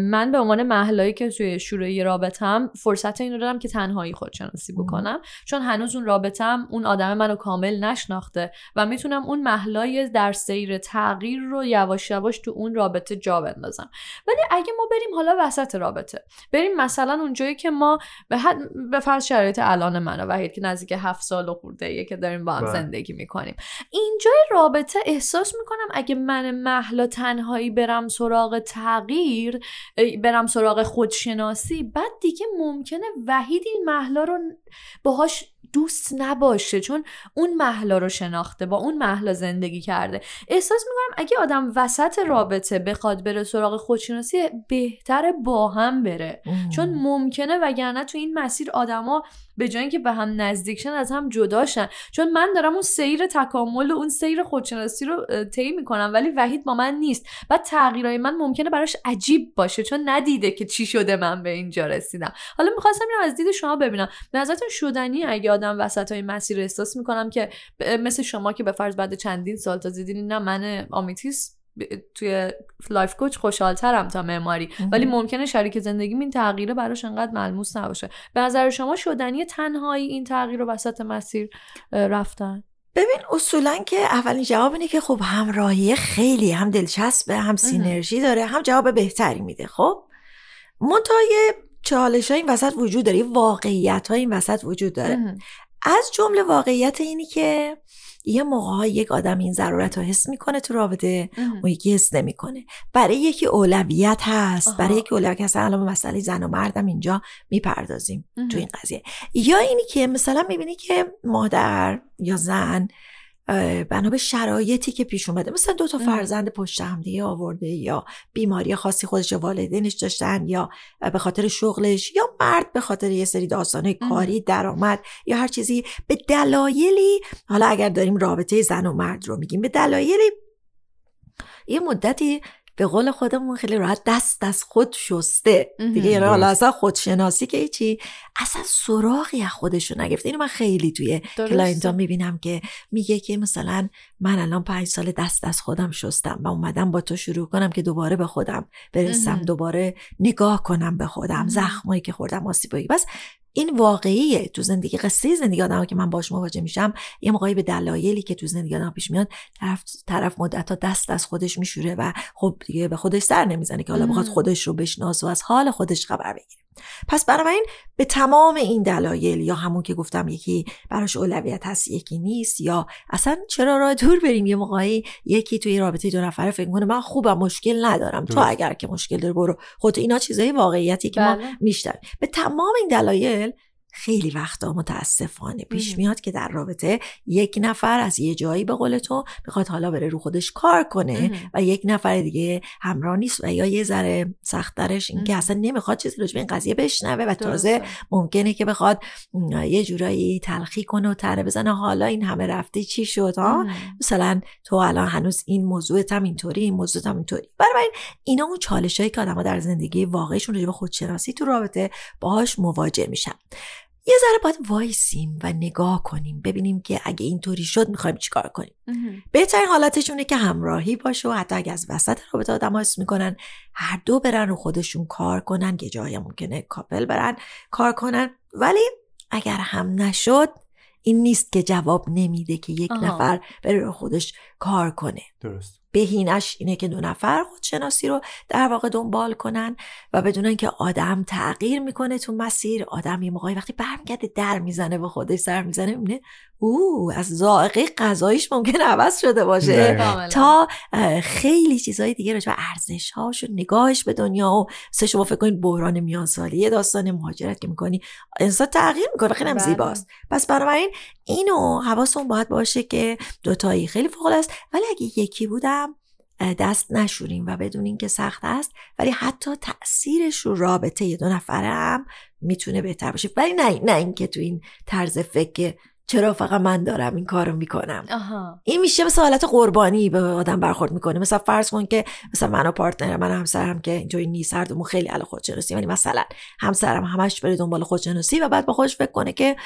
من به عنوان محلایی که توی شروع یه رابطم فرصت این رو دارم که تنهایی خودشناسی بکنم. چون هنوز اون رابطم اون آدم منو کامل نشناخته و می‌تونم اون محلای در سیر تغییر رو یواش یواش تو اون رابطه جا بندازم ولی اگه ما بریم حالا وسط رابطه بریم مثلا اونجایی که ما به, حد به فرض شرایط الان منو وحید که نزدیک هفت سال و خورده که داریم با هم بله. زندگی می‌کنیم اینجای رابطه احساس می‌کنم اگه من محلا تنهایی برم سراغ تغییر برم سراغ خودشناسی بعد دیگه ممکنه وحید این محلا رو باهاش دوست نباشه چون اون محلا رو شناخته با اون محلا زندگی کرده. احساس می‌کنم اگه آدم وسط رابطه بخواد بره سراغ خودشناسی بهتره با هم بره. چون ممکنه وگرنه تو این مسیر آدما به جای اینکه به هم نزدیکشن از هم جداشن چون من دارم اون سیر تکامل و اون سیر خودشناسی رو طی می‌کنم ولی وحید با من نیست. و تغییرهای من ممکنه براش عجیب باشه چون ندیده که چی شده من به اینجا رسیدم. حالا می‌خواستم اینو از دید شما ببینم. به نظرتون شدنی اگه آدم وسط های مسیر احساس می‌کنم که مثل شما که به فرض بعد چندین سال تازه دیدین نه من آمیتیس ب- توی life coach خوشحالترم تا معماری. ولی ممکنه شریک زندگی این تغییره براش انقدر ملموس نباشه. به نظر شما شدنی تنهایی این تغییر رو وسط مسیر رفتن؟ ببین اصولا که اولین جواب اینه که خب همراهی خیلی هم دلچسبه هم synergy داره هم جواب بهتری میده. خب منتها یه چالش ها این وسط وجود داره واقعیت ها این وسط وجود داره. از جمله واقعیت اینی که یه موقع یک آدم این ضرورت رو حس می‌کنه تو رابطه. اون یکی حس نمی‌کنه برای یکی اولویت هست آها. برای یکی اولویت هست الان به مسئله زن و مردم اینجا می‌پردازیم. تو این قضیه یا اینی که مثلا می‌بینی که مادر یا زن بنا به شرایطی که پیش اومده مثلا دو تا. فرزند پشت هم دیگه آورده یا بیماری خاصی خودش والدینش داشتن یا به خاطر شغلش یا مرد به خاطر یه سری داستانه. کاری درآمد یا هر چیزی به دلایلی حالا اگر داریم رابطه زن و مرد رو میگیم به دلایلی یه مدتی به قول خودمون خیلی راحت دست از خود شسته. دیگه یعنی حالا. اصلا خودشناسی که چی اصلا سراغی از خودشو نگرفته اینو من خیلی توی. کلاینتا می‌بینم که میگه که مثلا من الان پنج سال دست از خودم شستم و اومدم با تو شروع کنم که دوباره به خودم برسم. دوباره نگاه کنم به خودم. زخمایی که خوردم آسیبایی بس این واقعیه تو زندگی قصه زندگی آدم که من باش مواجه میشم یه موقعی به دلایلی که تو زندگی آدم پیش میاد طرف طرف مدت ها دست از خودش میشوره و خب دیگه به خودش سر نمی‌زنه که حالا بخواد. خودش رو بشناسه و از حال خودش خبر بگیره پس بنابراین به تمام این دلایل یا همون که گفتم یکی براش اولویت هست یکی نیست یا اصلا چرا راه دور بریم یه موقعی یکی توی رابطه دو نفره فکر کنه من خوبم مشکل ندارم تو. اگر که مشکل داری برو خود اینا چیزای واقعیتی که ما بله. میشنویم به تمام این دلایل خیلی وقتا متاسفانه پیش. میاد که در رابطه یک نفر از یه جایی به قول تو می‌خواد حالا بره رو خودش کار کنه. و یک نفر دیگه همراه نیست و یا یه ذره سختترش این که. اصلا نمی‌خواد چیزی راجع به این قضیه بشنوه و تازه. ممکنه که بخواد یه جورایی تلخی کنه و تره بزنه حالا این همه رفته چی شد ها. مثلا تو الان هنوز این موضوعت هم اینطوری این موضوعت هم اینطوری برای اینا اون چالش هایی که آدم در زندگی واقعیشون راجع به خودشناسی تو رابطه باهاش مواجه میشن یه ذره باید وایسیم و نگاه کنیم ببینیم که اگه اینطوری شد می‌خوایم چیکار کنیم. بهترین حالتشونه که همراهی باشه و حتی اگه از وسط رابطه آدم حس می‌کنن هر دو برن رو خودشون کار کنن که جایی ممکنه کاپل برن کار کنن ولی اگر هم نشد این نیست که جواب نمیده که یک آها. نفر بره رو خودش کار کنه درست بهینش اینه که دو نفر خودشناسی رو در واقع دنبال کنن و بدونن که آدم تغییر می‌کنه تو مسیر آدم یه موقعی وقتی برمیگرده در می‌زنه به خودش سر می‌زنه می‌بینه او از ذائقه غذاییش ممکن عوض شده باشه. تا خیلی چیزای دیگه راجع به ارزش هاش و نگاهش به دنیا و مثلا شما فکر کنید بحران میان سالی یه داستان مهاجرت که می‌کنی انسان تغییر می‌کنه خیلی هم بله. زیباست پس بنابراین اینو حواستون باید باشه که دوتایی خیلی فوق است. ولی اگه یکی بودم دست نشوریم و بدونین که سخت است. ولی حتی تاثیرش رو رابطه یه دو نفره هم می‌تونه بهتر باشه. ولی نه نه اینکه تو این طرز فکر چرا فقط من دارم این کارو می‌کنم؟ آها. این میشه مثل حالت قربانی به آدم برخورد می‌کنه. مثلا فرض کن که مثلا من و partner م من همسرم که اینطوری نیست هر دومون خیلی علاقه خودشناسی ولی مثلا همسرم همش بره دنبال خودشناسی و بعد به خودش فکر کنه که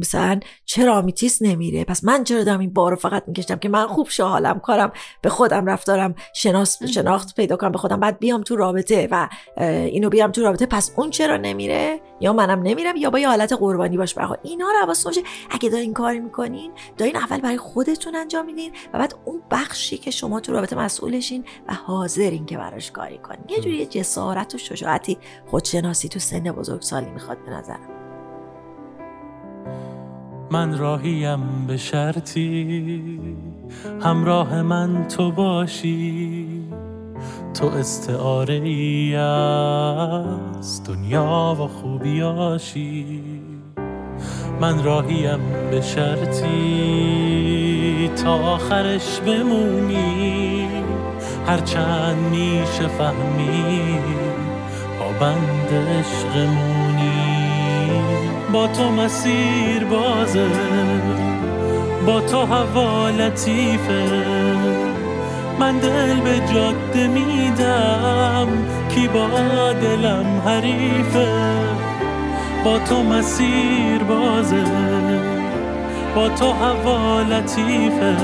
مثلا چرا آمیتیس نمیره؟ پس من چرا دارم این بارو فقط می‌کشم که من خوب شه حالم کارم به خودم رفتارم شناس. شناخت پیدا کنم به خودم. بعد بیام تو رابطه و اینو بیام تو رابطه پس اون چرا نمیره؟ یا منم نمیرم یا با یه حالت قربانی باش برخورد. اینا رو باشه. اگه دارین کاری می‌کنین دارین اول برای خودتون انجام میدین و بعد اون بخشی که شما تو رابطه مسئولشین و حاضرین که براش کاری کنین. یه جوری جسارت و شجاعتی خودشناسی تو سن بزرگسالی می‌خواد به نظرم. من راهیم به شرطی همراه من تو باشی تو استعاره ای از دنیا و خوبیاشی من راهیم به شرطی تا آخرش بمونی. هرچند میشه فهمی پابند عشقمونی. با تو مسیر بازه با تو هوا لطیفه. من دل به جاده میدم کی با دلم حریفه. با تو مسیر بازه با تو هوا لطیفه.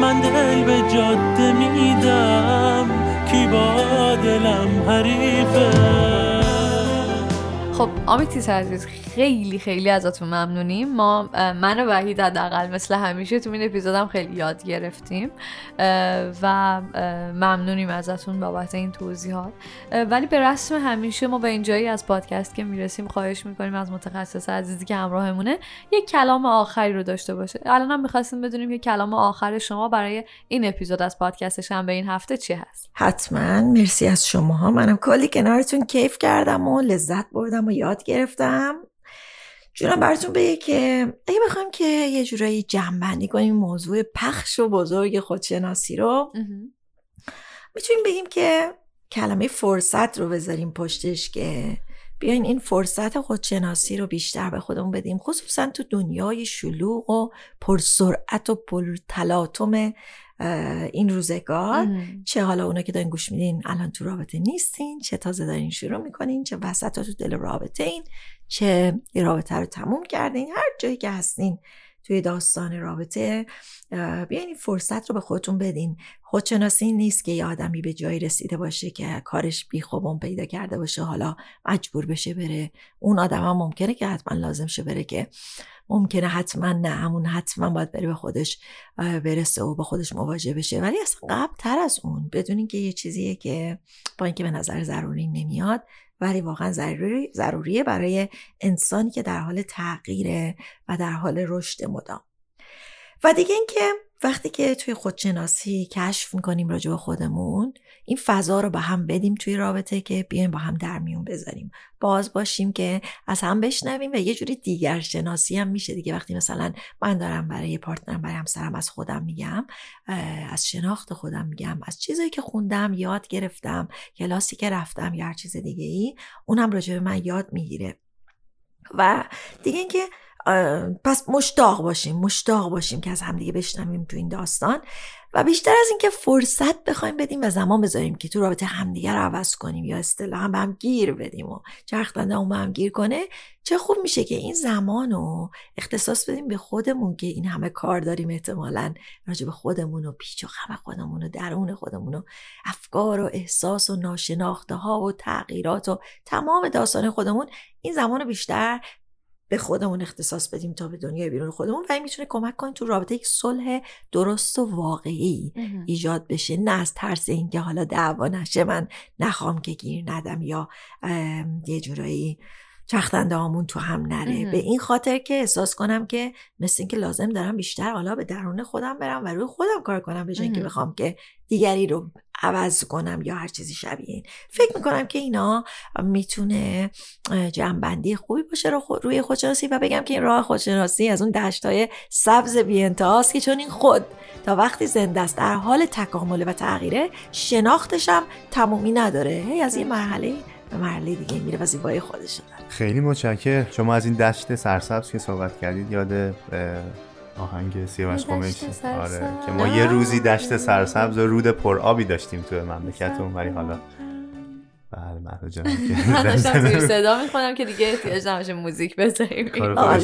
من دل به جاده میدم کی با دلم حریفه. خب آمیتیس عزیز خیلی خیلی ازتون ممنونیم. ما من و وحید حداقل مثل همیشه تو این اپیزودم خیلی یاد گرفتیم و ممنونیم ازتون بابت این توضیحات. ولی به رسم همیشه ما به اینجایی از پادکست که می‌رسیم خواهش می‌کنیم از متخصص عزیزی که همراهمونه یک کلام آخری رو داشته باشه. الان هم می‌خواستیم بدونیم که کلام آخر شما برای این اپیزود از پادکست شنبه این هفته چی هست. حتما. مرسی از شما منم کلی کنارتون کیف کردم و لذت بردم. و یاد گرفتم. جونم براتون بگه که اگه بخوایم که یه جورایی جمع کنیم موضوع پخش و بزرگ خودشناسی رو می‌تونیم بگیم که کلمه فرصت رو بذاریم پشتش که بیاین این فرصت خودشناسی رو بیشتر به خودمون بدیم خصوصا تو دنیای شلوغ و پرسرعت و پرتلاطم این روزگار. چه حالا اونا که دارین گوش میدین الان تو رابطه نیستین چه تازه دارین شروع می‌کنین چه وسط تو دل رابطه این چه رابطه رو تموم کردین هر جایی که هستین. توی داستان رابطه بیاین این فرصت رو به خودتون بدین. خودشناسی نیست که یه آدمی به جایی رسیده باشه که کارش بیخوبون پیدا کرده باشه حالا مجبور بشه بره. اون آدم هم ممکنه که حتما لازم شه بره که ممکنه حتما نه همون حتما باید بره به خودش برسه و با خودش مواجه بشه. ولی اصلا قبل تر از اون بدونین که یه چیزیه که با اینکه به نظر ضروری نمیاد ولی واقعا ضروری ضروریه برای انسانی که در حال تغییره و در حال رشد مدام. و دیگه اینکه وقتی که توی خودشناسی کشف می‌کنیم راجع به خودمون این فضا رو به هم بدیم توی رابطه که بیایم با هم در میون بذاریم. باز باشیم که از هم بشنویم و یه جوری دیگر شناسی هم میشه دیگه. وقتی مثلا من دارم برای پارتنرم برای همسرم از خودم میگم از شناخت خودم میگم از چیزایی که خوندم یاد گرفتم کلاسی که رفتم یا هر چیز دیگه ای اونم راجع به من یاد می‌گیره. و دیگه اینکه پس مشتاق باشیم مشتاق باشیم که از همدیگه بشنویم تو این داستان. و بیشتر از اینکه فرصت بخوایم بدیم و زمان بذاریم که تو رابطه همدیگه رو عوض کنیم یا اصطلاحا به هم گیر بدیم و چرخ اون به هم گیر کنه چه خوب میشه که این زمان رو اختصاص بدیم به خودمون که این همه کار داریم احتمالا راجع به خودمون و پیچ و خم خودمون و درون خودمون و افکار و احساس و ناشناخته ها و تغییرات و تمام داستان خودمون این زمان رو بیشتر به خودمون اختصاص بدیم تا به دنیای بیرون خودمون و این می‌تونه کمک کنه تو رابطه یک صلح درست و واقعی ایجاد بشه. نه از ترس اینکه حالا دعوا نشه من نخوام که گیر ندم یا یه جورایی چختنده همون تو هم نره. به این خاطر که احساس کنم که مثل اینکه لازم دارم بیشتر حالا به درون خودم برم و روی خودم کار کنم به که بخوام که دیگری رو عوض کنم یا هر چیزی شبیه این. فکر می‌کنم که اینا می‌تونه جنبندی خوبی باشه رو روی خودشناسی و بگم که این راه خودشناسی از اون دشت های سبز بیانتهاست که چون این خود تا وقتی زنده است در حال تکامله و تغییره شناختش هم تمومی نداره. هی از یه مرحله به مرحله دیگه میره و زیبایی خودش داره. خیلی متشکر شما از این دشت سرسبز که صحبت کردید یاد آهنگ سیاوش قمیشی آره که ما یه روزی دشت سرسبز و رود پر آبی داشتیم تو مملکتمون ولی حالا بله جان من داشتم صدا می‌خونم که دیگه احتیاج نباشه موزیک بذاریم.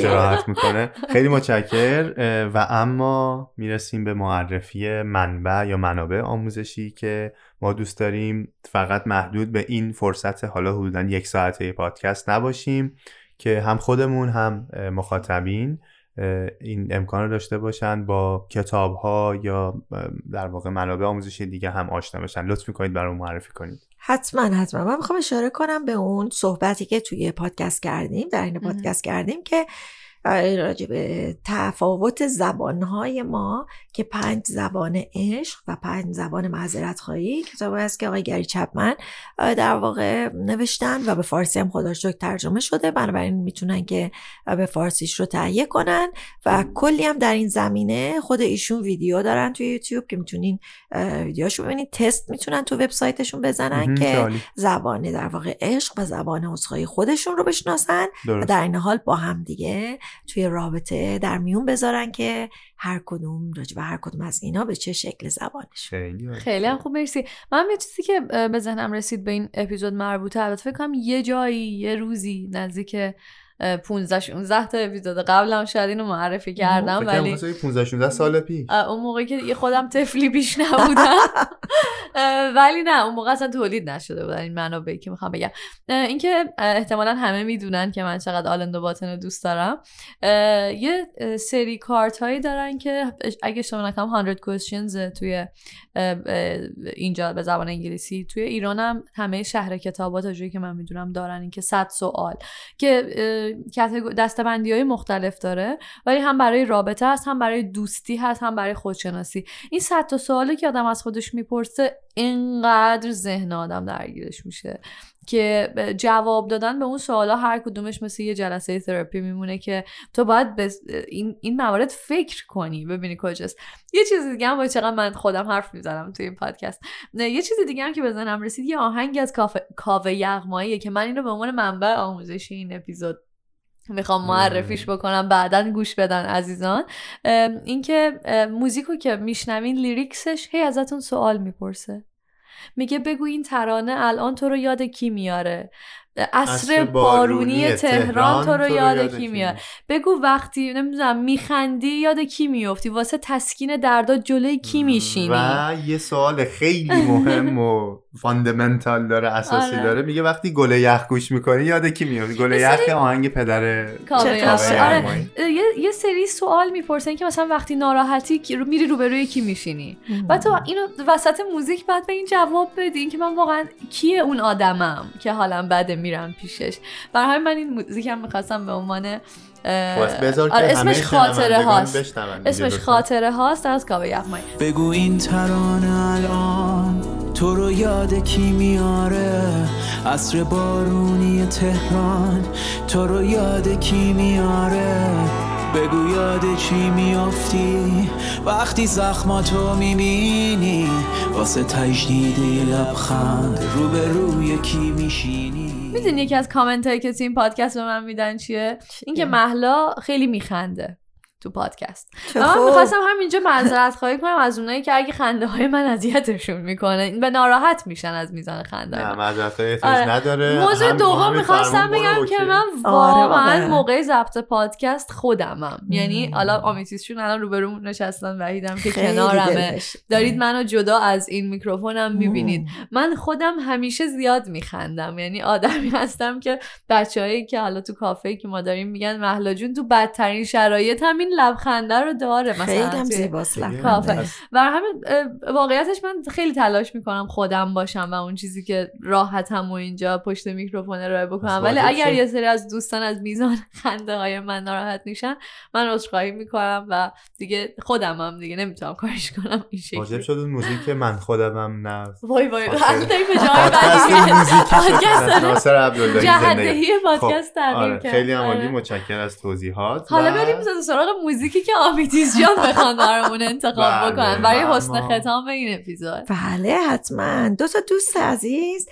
راحت می‌کنه. خیلی متشکر. و اما می‌رسیم به معرفی منبع یا منابع آموزشی که ما دوست داریم. فقط محدود به این فرصت حالا حدودا یک ساعته پادکست نباشیم که هم خودمون هم مخاطبین. این امکان رو داشته باشن با کتاب ها یا در واقع منابع آموزشی دیگه هم آشنا بشن. لطف می‌کنید برای معرفی کنید. حتما حتما. من می‌خوام اشاره کنم به اون صحبتی که توی پادکست کردیم در این پادکست کردیم که راجع به تفاوت زبانهای ما که پنج زبان عشق و پنج زبان معذرت خواهی کتابی است که آقای گری چپمن در واقع نوشتن و به فارسی هم خدا ترجمه شده. بنابراین می‌تونن که به فارسیش رو تهیه کنن و کلی هم در این زمینه خود ایشون ویدیو دارن توی یوتیوب که می‌تونین ویدیوشو ببینید تست می‌تونن تو وبسایتشون بزنن که زبان در واقع عشق و زبان عذرخواهی خودشون رو بشناسن و در این حال با هم دیگه توی رابطه در میون بذارن که هر کدوم راجع به هر کدوم از اینا به چه شکل زبانش خیلی خیلی هم خوب مرسی. من یه چیزی که به ذهنم رسید به این اپیزود مربوطه البته فکر کنم یه جایی یه روزی نزدیک 15 16 تا اپیزود. قبلم شاید اینو معرفی کردم ولی 15 16 سال پیش. اون موقعی که خودم طفلی بیش نبودم. ولی نه اون موقع اصلا تولید نشده بود. این منابعی که می‌خوام بگم. اینکه احتمالا همه می‌دونن که من چقدر آلندو باتن رو دوست دارم. یه سری کارت هایی دارن که اگه اشتباه نکنم 100 questions توی اینجا به زبان انگلیسی. توی ایرانم همه شهر کتابات جایی که من می‌دونم دارن اینکه 100 سوال. که دستبندی های مختلف داره ولی هم برای رابطه هست هم برای دوستی هست هم برای خودشناسی. این صد تا سوالی که آدم از خودش می‌پرسه اینقدر ذهن آدم درگیرش میشه که جواب دادن به اون سوالا هر کدومش مثل یه جلسه تراپی میمونه که تو باید به این, این موارد فکر کنی ببینی کجاست. یه چیز دیگه هم چقدر من خودم حرف می‌زنم توی این پادکست. یه چیز دیگه هم که به ذهنم رسید یه آهنگ از کاوه یغماییه که من اینو به عنوان منبع آموزشی این اپیزود می‌خوام معرفیش بکنم بعدا گوش بدن عزیزان. اینکه موزیکو که میشنوین lyrics ش هی ازتون سوال می‌پرسه. میگه بگو این ترانه الان تو رو یاد کی میاره؟ عصر بارونی تهران تو رو یاد کی میاره؟ بگو وقتی نمی‌دونم میخندی یاد کی میفتی واسه تسکین دردا جلوی کی میشینی؟ و یه سوال خیلی مهم و fundamental داره اساسی آره. داره. میگه وقتی گل یخ گوش می‌کنی یاد کی میفتی گل یخ سری- آهنگ پدر؟ آره. یه, یه سری سوال می‌پرسن که مثلا وقتی ناراحتی کی- رو میری روبروی کی میشینی؟ و تو اینو وسط موزیک بعد به این جواب بدین که من واقعا کیه اون آدمم که حالا بده میرم پیشش؟ برای همین من این موزیکم می‌خواستم به عنوان آره اسمش خاطره هاست. اسمش. خاطره هاست از کاوه یغمایی بگو این ترانه الان تو رو یاد کی میاره؟ عصر بارونی تهران. تو رو یاد کی میاره؟ بگو یاد چی میافتی؟ وقتی زخماتو می‌بینی واسه تجدید لبخند رو به روی کی میشینی؟ می‌دونی یکی از کامنت هایی که تو این پادکست به من میدن چیه؟ اینکه محلا خیلی میخنده. تو پادکست من. می‌خواستم همینجا معذرت خواهی کنم از اونایی که اگه خنده های من اذیتشون می‌کنه به ناراحت میشن از میزان خنده نه های من. معذرت آره. نداره موضوع دوم همین می‌خواستم بگم که. من آره، واقعا واقعا. موقع ضبط پادکست خودمم یعنی حالا آمیتیزشون الان روبروم نشستن وحیدم که کنارمه. دارید منو جدا از این میکروفونم می‌بینید من خودم همیشه زیاد میخندم یعنی آدمی هستم که بچههایی که حالا تو کافه که ما داریم میگن مهلا جون تو بدترین شرایط هم این لبخنده رو داره مثلا خیلی هم زیباست. لبخنده. بر همین واقعیتش من خیلی تلاش می‌کنم خودم باشم و اون چیزی که راحت هم و اینجا پشت میکروفون ارائه بکنم. ولی واجب اگر شد. یه سری از دوستان از میزان خنده های من ناراحت میشن من عذرخواهی می‌کنم و دیگه خودم هم دیگه نمی‌تونم کارش کنم این واجب شکلی شد اون موزیک من خودمم نه؟ وای وای جای پادکست شد تغییر آره. کرد. خیلی هم عالی آره. متشکر از توضیحات حالا و- بریم سراغ موزیکی که آمیتیز جان بخوان برامون انتخاب بله، بکنن. برای اما- حسن ختام این اپیزود. بله حتما. دو تا دوست عزیز.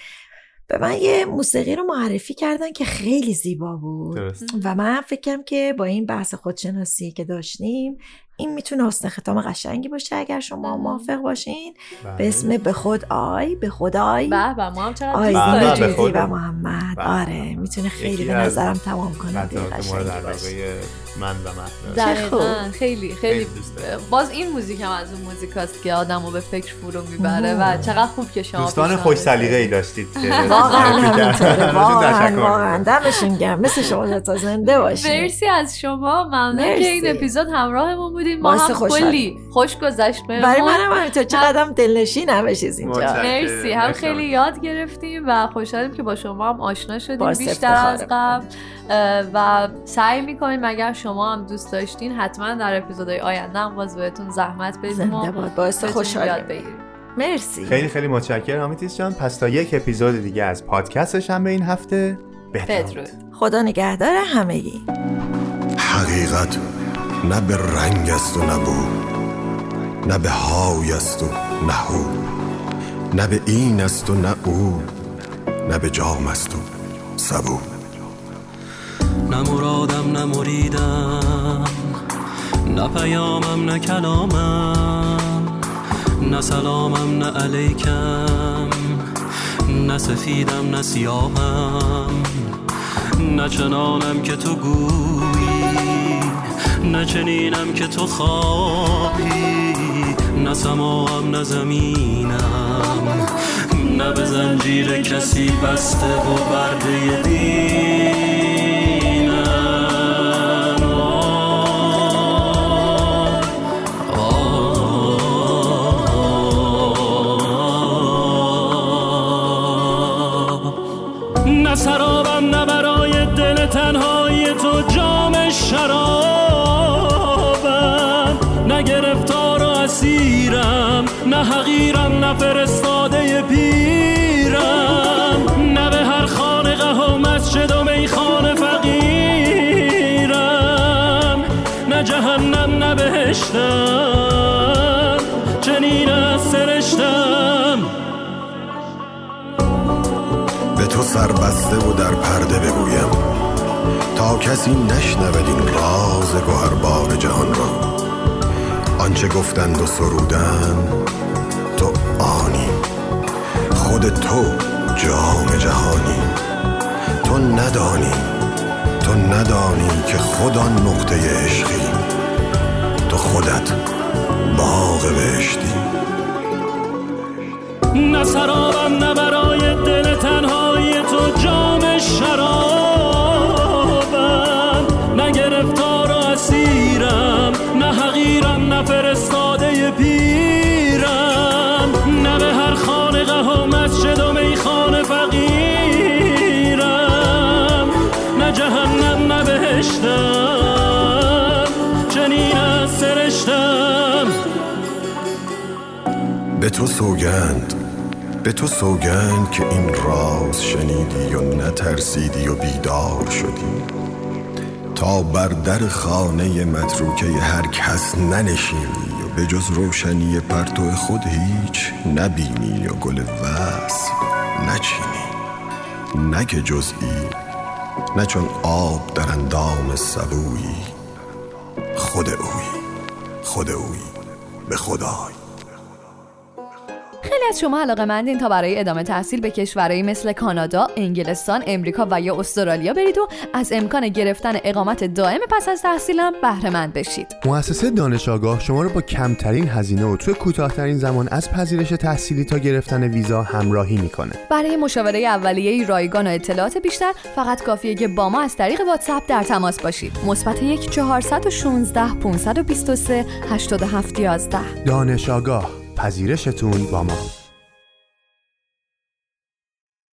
به من یه موسیقی رو معرفی کردن که خیلی زیبا بود. درست. و من فکرم که با این بحث خودشناسی که داشتیم این می‌تونه حسن ختام قشنگی باشه اگر شما. موافق باشین. بله. به اسم به خود آی به خدای به به ما هم چقدر بله،. و محمد. بله. آره می‌تونه خیلی به نظرم تمام کنه مورد علاقه من و مهناز خیلی خیلی. باز این موزیک هم از اون موزیکاست که آدم رو به فکر فرو می‌بره و. چقدر خوب که شما دوستان خوش سلیقه ای. داشتید که واقعا. دمشون گرم مثل شما تا زنده باشین مرسی از شما ممنون. که این اپیزود همراهمون بودین ما هم. کلی خوش گذشت. برای منم همینطور چقدر دلنشین همه چیز اینجا. مرسی هم. خیلی یاد گرفتیم و خوشحالیم که با شما هم آشنا شدیم بیشتر از. قبل و سعی می‌کنیم اگر شما هم دوست داشتین حتما در اپیزودهای آینده هم باز بهتون زحمت بدیم و باعث خوشحالی. یاد بگیریم. مرسی. خیلی خیلی متشکرم آمیتیس جان. پس تا یک اپیزود دیگه از پادکستش هم به این هفته بدرود. خدا نگهدار همگی. حقیقت نه به رنگ است و نه بو نه به های است و نه هو نه به این است و نه او نه به جام است و سبو. نه مرادم نه پیامم نه کلامم نه سلامم نه علیکم نه سفیدم نه سیاهم نه چنانم که تو گویی نه چنینم که تو خواهی نه سماهم نه زمینم نه به زنجیر کسی بسته و برده دینم نه سرابم نه برای دل تنهای بسته و در پرده بگویم. تا کسی نشنود این راز گوهربار جهان را. آنچه گفتند و سرودن تو آنی. خود تو جام جهانی. تو ندانی تو ندانی که خدا نقطه عشقی. تو خودت باغ بهشتی. نه سرابم نه برای دل تنهای تو جام شرابم. نه گرفتار و اسیرم نه حقیرم نه فرستاده پیرم. نه به هر خانقه و مسجد و میخانه فقیرم. نه جهنم نه بهشتم. چنین از به تو سوگند. به تو سوگند که این راز شنیدی و نترسیدی و بیدار شدی. تا بر در خانه متروکه هر کس ننشینی و به جز روشنی پرتو خود هیچ نبینی و گل وصل نچینی. نه که جزئی نه چون آب در اندام سبویی. خود اویی خود اویی به خیلی از شما علاقه مندین تا برای ادامه تحصیل به کشورهایی مثل کانادا، انگلستان، امریکا و یا استرالیا برید و از امکان گرفتن اقامت دائم پس از تحصیلم بهره مند بشید. مؤسسه دانش آگاه شما رو با کمترین هزینه و توی کوتاهترین زمان از پذیرش تحصیلی تا گرفتن ویزا همراهی می‌کنه. برای مشاوره اولیه رایگان و اطلاعات بیشتر فقط کافیه که با ما از طریق واتساپ در تماس باشید. مثبت 1 416 523 87 11 دانش آگاه پذیرشتون با ما